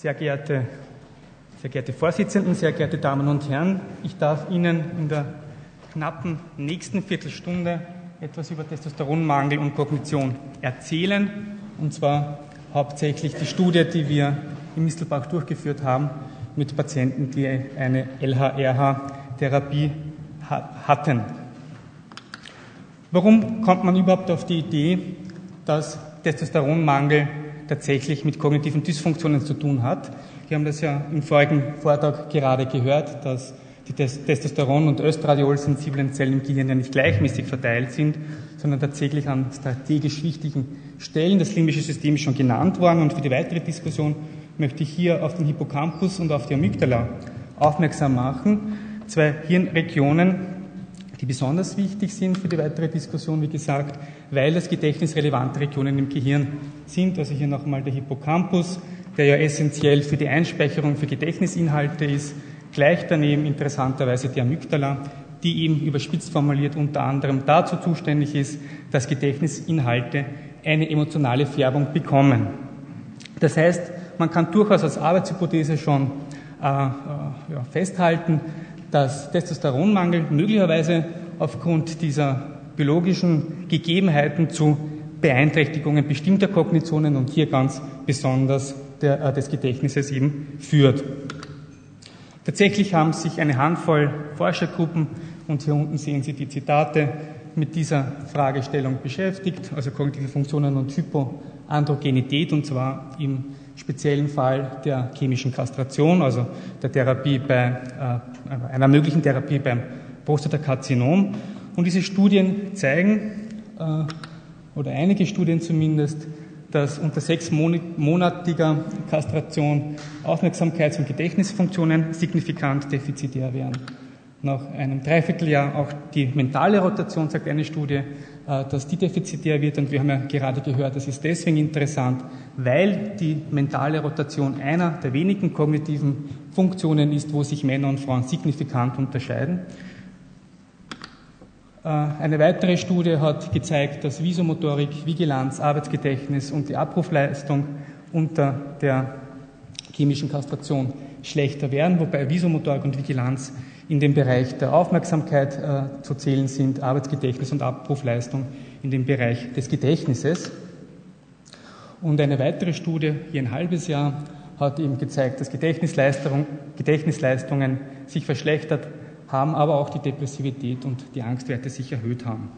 Sehr geehrte, sehr geehrte Vorsitzenden, sehr geehrte Damen und Herren, ich darf Ihnen in der knappen nächsten Viertelstunde etwas über Testosteronmangel und Kognition erzählen, und zwar hauptsächlich die Studie, die wir in Mistelbach durchgeführt haben mit Patienten, die eine LHRH-Therapie hatten. Warum kommt man überhaupt auf die Idee, dass Testosteronmangel tatsächlich mit kognitiven Dysfunktionen zu tun hat. Wir haben das ja im vorigen Vortrag gerade gehört, dass die Testosteron- und Östradiol-sensiblen Zellen im Gehirn ja nicht gleichmäßig verteilt sind, sondern tatsächlich an strategisch wichtigen Stellen. Das limbische System ist schon genannt worden und für die weitere Diskussion möchte ich hier auf den Hippocampus und auf die Amygdala aufmerksam machen. Zwei Hirnregionen, die besonders wichtig sind für die weitere Diskussion, wie gesagt, weil das gedächtnisrelevante Regionen im Gehirn sind. Also hier nochmal der Hippocampus, der ja essentiell für die Einspeicherung für Gedächtnisinhalte ist. Gleich daneben interessanterweise die Amygdala, die eben überspitzt formuliert unter anderem dazu zuständig ist, dass Gedächtnisinhalte eine emotionale Färbung bekommen. Das heißt, man kann durchaus als Arbeitshypothese schon äh, äh, ja, festhalten, dass Testosteronmangel möglicherweise aufgrund dieser biologischen Gegebenheiten zu Beeinträchtigungen bestimmter Kognitionen und hier ganz besonders der, äh, des Gedächtnisses eben führt. Tatsächlich haben sich eine Handvoll Forschergruppen, und hier unten sehen Sie die Zitate, mit dieser Fragestellung beschäftigt, also kognitive Funktionen und Hypoandrogenität, und zwar im speziellen Fall der chemischen Kastration, also der Therapie bei, äh, einer möglichen Therapie beim Prostatakarzinom. Und diese Studien zeigen, äh, oder einige Studien zumindest, dass unter sechsmonatiger Kastration Aufmerksamkeits- und Gedächtnisfunktionen signifikant defizitär wären. Nach einem Dreivierteljahr auch die mentale Rotation, sagt eine Studie, äh, dass die defizitär wird. Und wir haben ja gerade gehört, das ist deswegen interessant, weil die mentale Rotation einer der wenigen kognitiven Funktionen ist, wo sich Männer und Frauen signifikant unterscheiden. Äh, eine weitere Studie hat gezeigt, dass Visomotorik, Vigilanz, Arbeitsgedächtnis und die Abrufleistung unter der chemischen Kastration schlechter werden, wobei Visomotorik und Vigilanz in dem Bereich der Aufmerksamkeit äh, zu zählen sind, Arbeitsgedächtnis und Abrufleistung in dem Bereich des Gedächtnisses. Und eine weitere Studie, hier ein halbes Jahr, hat eben gezeigt, dass Gedächtnisleistung, Gedächtnisleistungen sich verschlechtert haben, aber auch die Depressivität und die Angstwerte sich erhöht haben.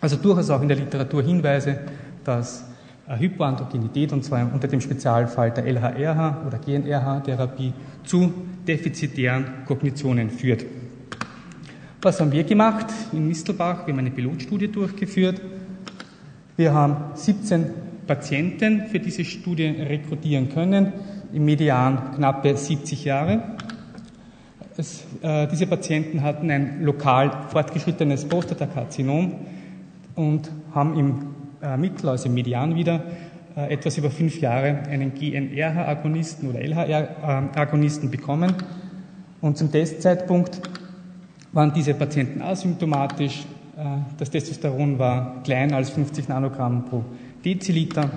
Also durchaus auch in der Literatur Hinweise, dass Hypoandrogenität, und zwar unter dem Spezialfall der LHRH oder GNRH-Therapie, zu defizitären Kognitionen führt. Was haben wir gemacht in Mistelbach? Wir haben eine Pilotstudie durchgeführt. Wir haben 17 Patienten für diese Studie rekrutieren können, im Median knappe 70 Jahre. Es, äh, diese Patienten hatten ein lokal fortgeschrittenes Prostatakarzinom und haben im äh, Mittel, also im Median wieder, äh, etwas über fünf Jahre einen GNRH-Agonisten oder LHR-Agonisten bekommen. Und zum Testzeitpunkt waren diese Patienten asymptomatisch. Äh, das Testosteron war kleiner als 50 Nanogramm pro Deziliter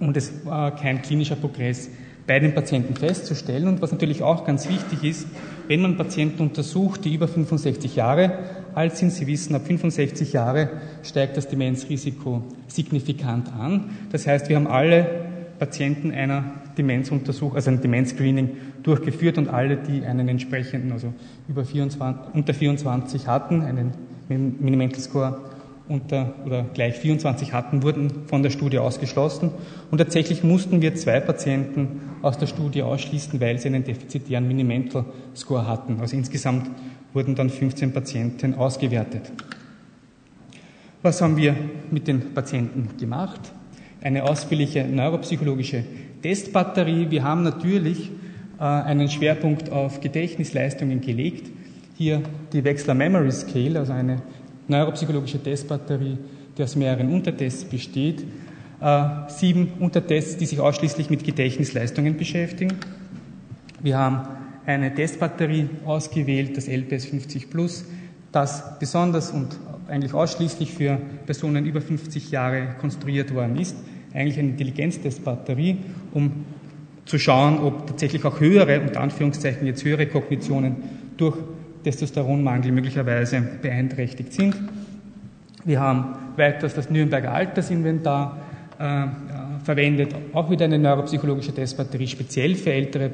und es war kein klinischer Progress bei den Patienten festzustellen. Und was natürlich auch ganz wichtig ist, wenn man Patienten untersucht, die über 65 Jahre alt sind, Sie wissen, ab 65 Jahre steigt das Demenzrisiko signifikant an. Das heißt, wir haben alle Patienten einer Demenzuntersuchung, also ein Demenzscreening durchgeführt und alle, die einen entsprechenden, also über 24, unter 24 hatten, einen Minimental Score unter oder gleich 24 hatten, wurden von der Studie ausgeschlossen. Und tatsächlich mussten wir zwei Patienten aus der Studie ausschließen, weil sie einen defizitären Minimental Score hatten. Also insgesamt wurden dann 15 Patienten ausgewertet. Was haben wir mit den Patienten gemacht? Eine ausführliche neuropsychologische Testbatterie. Wir haben natürlich äh, einen Schwerpunkt auf Gedächtnisleistungen gelegt. Hier die Wechsler Memory Scale, also eine neuropsychologische Testbatterie, die aus mehreren Untertests besteht. Äh, sieben Untertests, die sich ausschließlich mit Gedächtnisleistungen beschäftigen. Wir haben eine Testbatterie ausgewählt, das LPS 50 Plus, das besonders und eigentlich ausschließlich für Personen über 50 Jahre konstruiert worden ist. Eigentlich eine Intelligenztestbatterie, um zu schauen, ob tatsächlich auch höhere, unter Anführungszeichen jetzt höhere Kognitionen durch Testosteronmangel möglicherweise beeinträchtigt sind. Wir haben weiters das Nürnberger Altersinventar äh, verwendet, auch wieder eine neuropsychologische Testbatterie speziell für ältere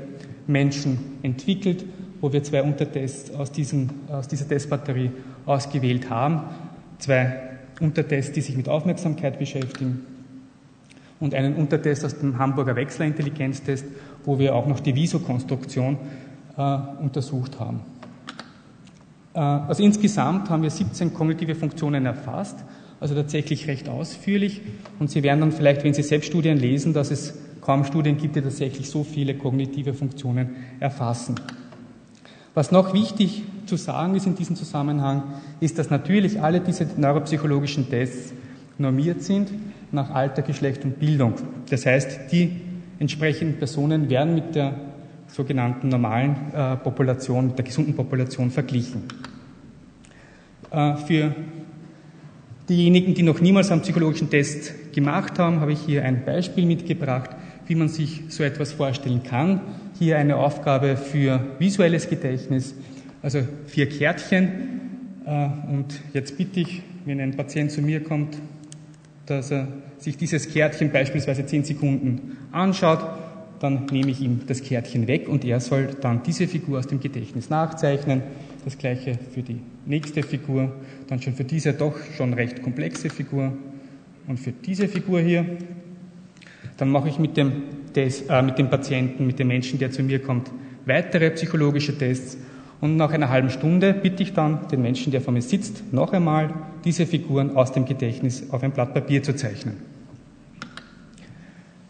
Menschen entwickelt, wo wir zwei Untertests aus, diesem, aus dieser Testbatterie ausgewählt haben. Zwei Untertests, die sich mit Aufmerksamkeit beschäftigen und einen Untertest aus dem Hamburger Wechserintelligenztest, wo wir auch noch die Visokonstruktion äh, untersucht haben. Äh, also insgesamt haben wir 17 kognitive Funktionen erfasst, also tatsächlich recht ausführlich. Und Sie werden dann vielleicht, wenn Sie selbst Studien lesen, dass es kaum Studien gibt, die tatsächlich so viele kognitive Funktionen erfassen. Was noch wichtig zu sagen ist in diesem Zusammenhang, ist, dass natürlich alle diese neuropsychologischen Tests normiert sind nach Alter, Geschlecht und Bildung. Das heißt, die entsprechenden Personen werden mit der sogenannten normalen äh, Population, mit der gesunden Population verglichen. Äh, für diejenigen, die noch niemals einen psychologischen Test gemacht haben, habe ich hier ein Beispiel mitgebracht, wie man sich so etwas vorstellen kann. Hier eine Aufgabe für visuelles Gedächtnis, also vier Kärtchen. Äh, und jetzt bitte ich, wenn ein Patient zu mir kommt, dass er sich dieses Kärtchen beispielsweise zehn Sekunden anschaut, dann nehme ich ihm das Kärtchen weg und er soll dann diese Figur aus dem Gedächtnis nachzeichnen. Das gleiche für die nächste Figur, dann schon für diese doch schon recht komplexe Figur und für diese Figur hier. Dann mache ich mit dem, Test, äh, mit dem Patienten, mit dem Menschen, der zu mir kommt, weitere psychologische Tests und nach einer halben Stunde bitte ich dann den Menschen, der vor mir sitzt, noch einmal diese Figuren aus dem Gedächtnis auf ein Blatt Papier zu zeichnen.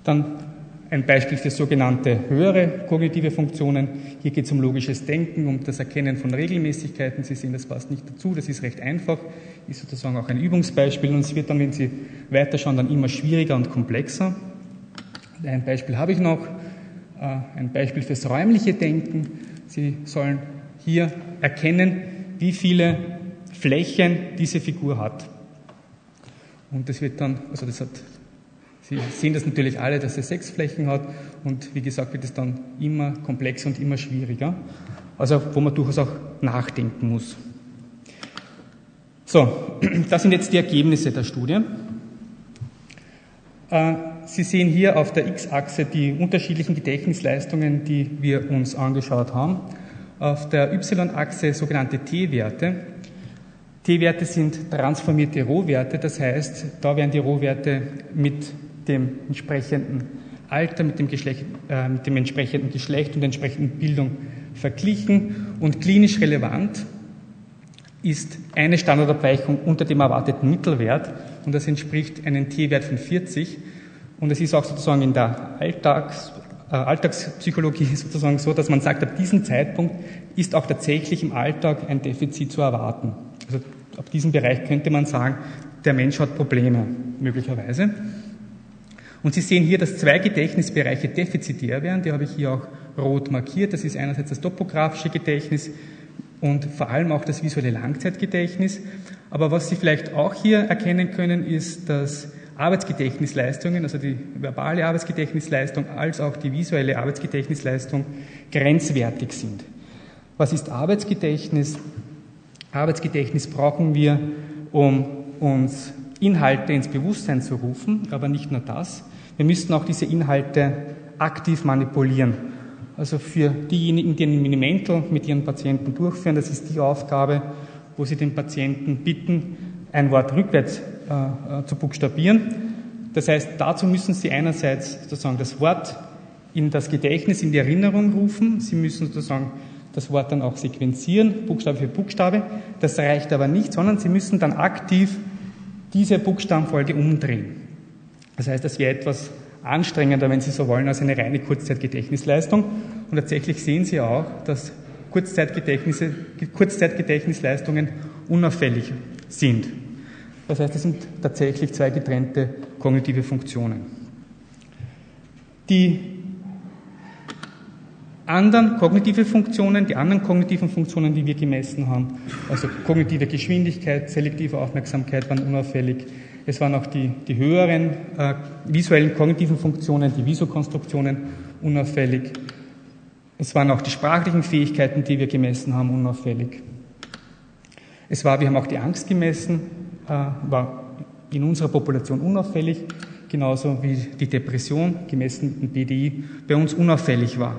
Dann ein Beispiel für sogenannte höhere kognitive Funktionen. Hier geht es um logisches Denken, um das Erkennen von Regelmäßigkeiten. Sie sehen, das passt nicht dazu, das ist recht einfach, ist sozusagen auch ein Übungsbeispiel und es wird dann, wenn Sie weiterschauen, dann immer schwieriger und komplexer. Ein Beispiel habe ich noch, äh, ein Beispiel fürs räumliche Denken. Sie sollen hier erkennen, wie viele Flächen diese Figur hat. Und das wird dann, also das hat Sie sehen das natürlich alle, dass er sechs Flächen hat und wie gesagt wird es dann immer komplexer und immer schwieriger. Also wo man durchaus auch nachdenken muss. So, das sind jetzt die Ergebnisse der Studie. Äh, Sie sehen hier auf der X-Achse die unterschiedlichen Gedächtnisleistungen, die wir uns angeschaut haben. Auf der Y-Achse sogenannte T-Werte. T-Werte sind transformierte Rohwerte, das heißt, da werden die Rohwerte mit dem entsprechenden Alter, mit dem, Geschlecht, äh, mit dem entsprechenden Geschlecht und der entsprechenden Bildung verglichen und klinisch relevant ist eine Standardabweichung unter dem erwarteten Mittelwert und das entspricht einem T-Wert von 40 und es ist auch sozusagen in der Alltags, äh, Alltagspsychologie sozusagen so, dass man sagt, ab diesem Zeitpunkt ist auch tatsächlich im Alltag ein Defizit zu erwarten. Also ab diesem Bereich könnte man sagen, der Mensch hat Probleme möglicherweise. Und Sie sehen hier, dass zwei Gedächtnisbereiche defizitär wären. Die habe ich hier auch rot markiert. Das ist einerseits das topografische Gedächtnis und vor allem auch das visuelle Langzeitgedächtnis. Aber was Sie vielleicht auch hier erkennen können, ist, dass Arbeitsgedächtnisleistungen, also die verbale Arbeitsgedächtnisleistung als auch die visuelle Arbeitsgedächtnisleistung grenzwertig sind. Was ist Arbeitsgedächtnis? Arbeitsgedächtnis brauchen wir, um uns Inhalte ins Bewusstsein zu rufen, aber nicht nur das. Wir müssten auch diese Inhalte aktiv manipulieren. Also für diejenigen, die ein Minimental mit ihren Patienten durchführen, das ist die Aufgabe, wo sie den Patienten bitten, ein Wort rückwärts äh, äh, zu buchstabieren. Das heißt, dazu müssen sie einerseits sozusagen das Wort in das Gedächtnis, in die Erinnerung rufen. Sie müssen sozusagen das Wort dann auch sequenzieren, Buchstabe für Buchstabe. Das reicht aber nicht, sondern sie müssen dann aktiv diese Buchstabenfolge umdrehen. Das heißt, das wäre etwas anstrengender, wenn Sie so wollen, als eine reine Kurzzeitgedächtnisleistung. Und tatsächlich sehen Sie auch, dass Kurzzeitgedächtnisleistungen unauffällig sind. Das heißt, es sind tatsächlich zwei getrennte kognitive Funktionen. Die anderen kognitive Funktionen, die anderen kognitiven Funktionen, die wir gemessen haben, also kognitive Geschwindigkeit, selektive Aufmerksamkeit waren unauffällig, Es waren auch die, die höheren äh, visuellen kognitiven Funktionen, die Visokonstruktionen unauffällig. Es waren auch die sprachlichen Fähigkeiten, die wir gemessen haben, unauffällig. Es war, wir haben auch die Angst gemessen, äh, war in unserer Population unauffällig, genauso wie die Depression, gemessen mit dem BDI, bei uns unauffällig war.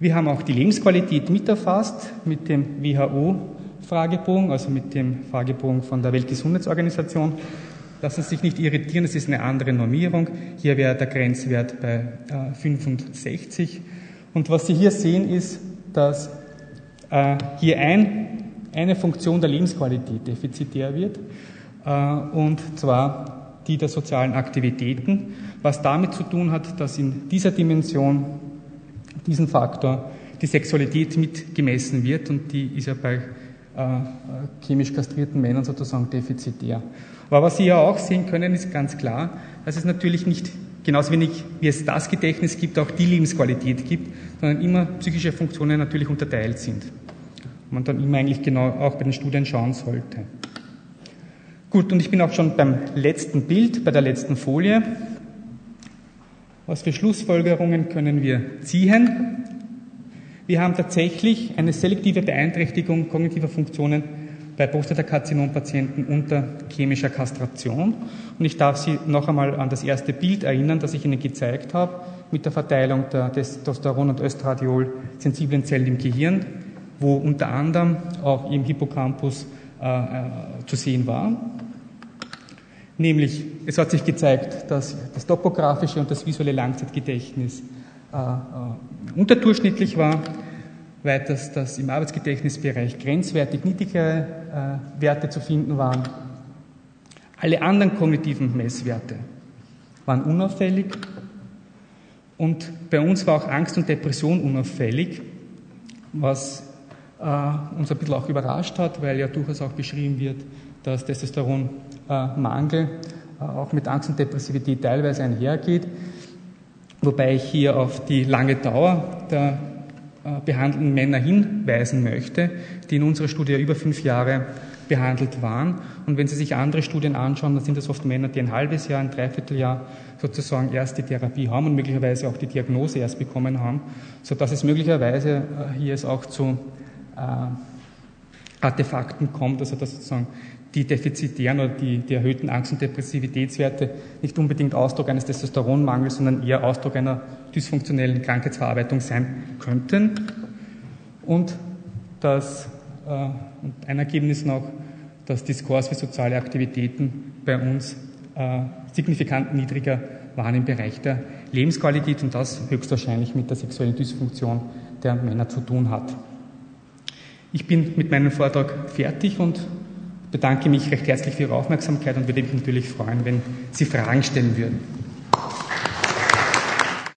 Wir haben auch die Lebensqualität mit erfasst mit dem WHO-Fragebogen, also mit dem Fragebogen von der Weltgesundheitsorganisation. Lassen Sie sich nicht irritieren, es ist eine andere Normierung. Hier wäre der Grenzwert bei 65. Äh, Und was Sie hier sehen, ist, dass äh, hier ein, eine Funktion der Lebensqualität defizitär wird, äh, und zwar die der sozialen Aktivitäten, was damit zu tun hat, dass in dieser Dimension diesen Faktor die Sexualität mit gemessen wird und die ist ja bei chemisch kastrierten Männern sozusagen defizitär. Aber was Sie ja auch sehen können, ist ganz klar, dass es natürlich nicht genauso wenig wie es das Gedächtnis gibt, auch die Lebensqualität gibt, sondern immer psychische Funktionen natürlich unterteilt sind. Man dann immer eigentlich genau auch bei den Studien schauen sollte. Gut, und ich bin auch schon beim letzten Bild, bei der letzten Folie. Was für Schlussfolgerungen können wir ziehen? Wir haben tatsächlich eine selektive Beeinträchtigung kognitiver Funktionen bei Prostatakarzinom-Patienten unter chemischer Kastration. Und ich darf Sie noch einmal an das erste Bild erinnern, das ich Ihnen gezeigt habe, mit der Verteilung der Testosteron- und Östradiol-sensiblen Zellen im Gehirn, wo unter anderem auch im Hippocampus äh, äh, zu sehen war. Nämlich, es hat sich gezeigt, dass das topografische und das visuelle Langzeitgedächtnis unterdurchschnittlich war, weiters, dass im Arbeitsgedächtnisbereich grenzwertig niedrigere äh, Werte zu finden waren. Alle anderen kognitiven Messwerte waren unauffällig und bei uns war auch Angst und Depression unauffällig, was äh, uns ein bisschen auch überrascht hat, weil ja durchaus auch beschrieben wird, dass Testosteronmangel äh, auch mit Angst und Depressivität teilweise einhergeht, wobei ich hier auf die lange Dauer der äh, behandelten Männer hinweisen möchte, die in unserer Studie über fünf Jahre behandelt waren. Und wenn Sie sich andere Studien anschauen, dann sind das oft Männer, die ein halbes Jahr, ein Dreivierteljahr sozusagen erst die Therapie haben und möglicherweise auch die Diagnose erst bekommen haben, sodass es möglicherweise äh, hier es auch zu Artefakten kommt, also dass sozusagen die defizitären oder die, die erhöhten Angst- und Depressivitätswerte nicht unbedingt Ausdruck eines Testosteronmangels, sondern eher Ausdruck einer dysfunktionellen Krankheitsverarbeitung sein könnten. Und das, äh, ein Ergebnis noch, dass die Scores für soziale Aktivitäten bei uns äh, signifikant niedriger waren im Bereich der Lebensqualität und das höchstwahrscheinlich mit der sexuellen Dysfunktion der Männer zu tun hat. Ich bin mit meinem Vortrag fertig und bedanke mich recht herzlich für Ihre Aufmerksamkeit und würde mich natürlich freuen, wenn Sie Fragen stellen würden.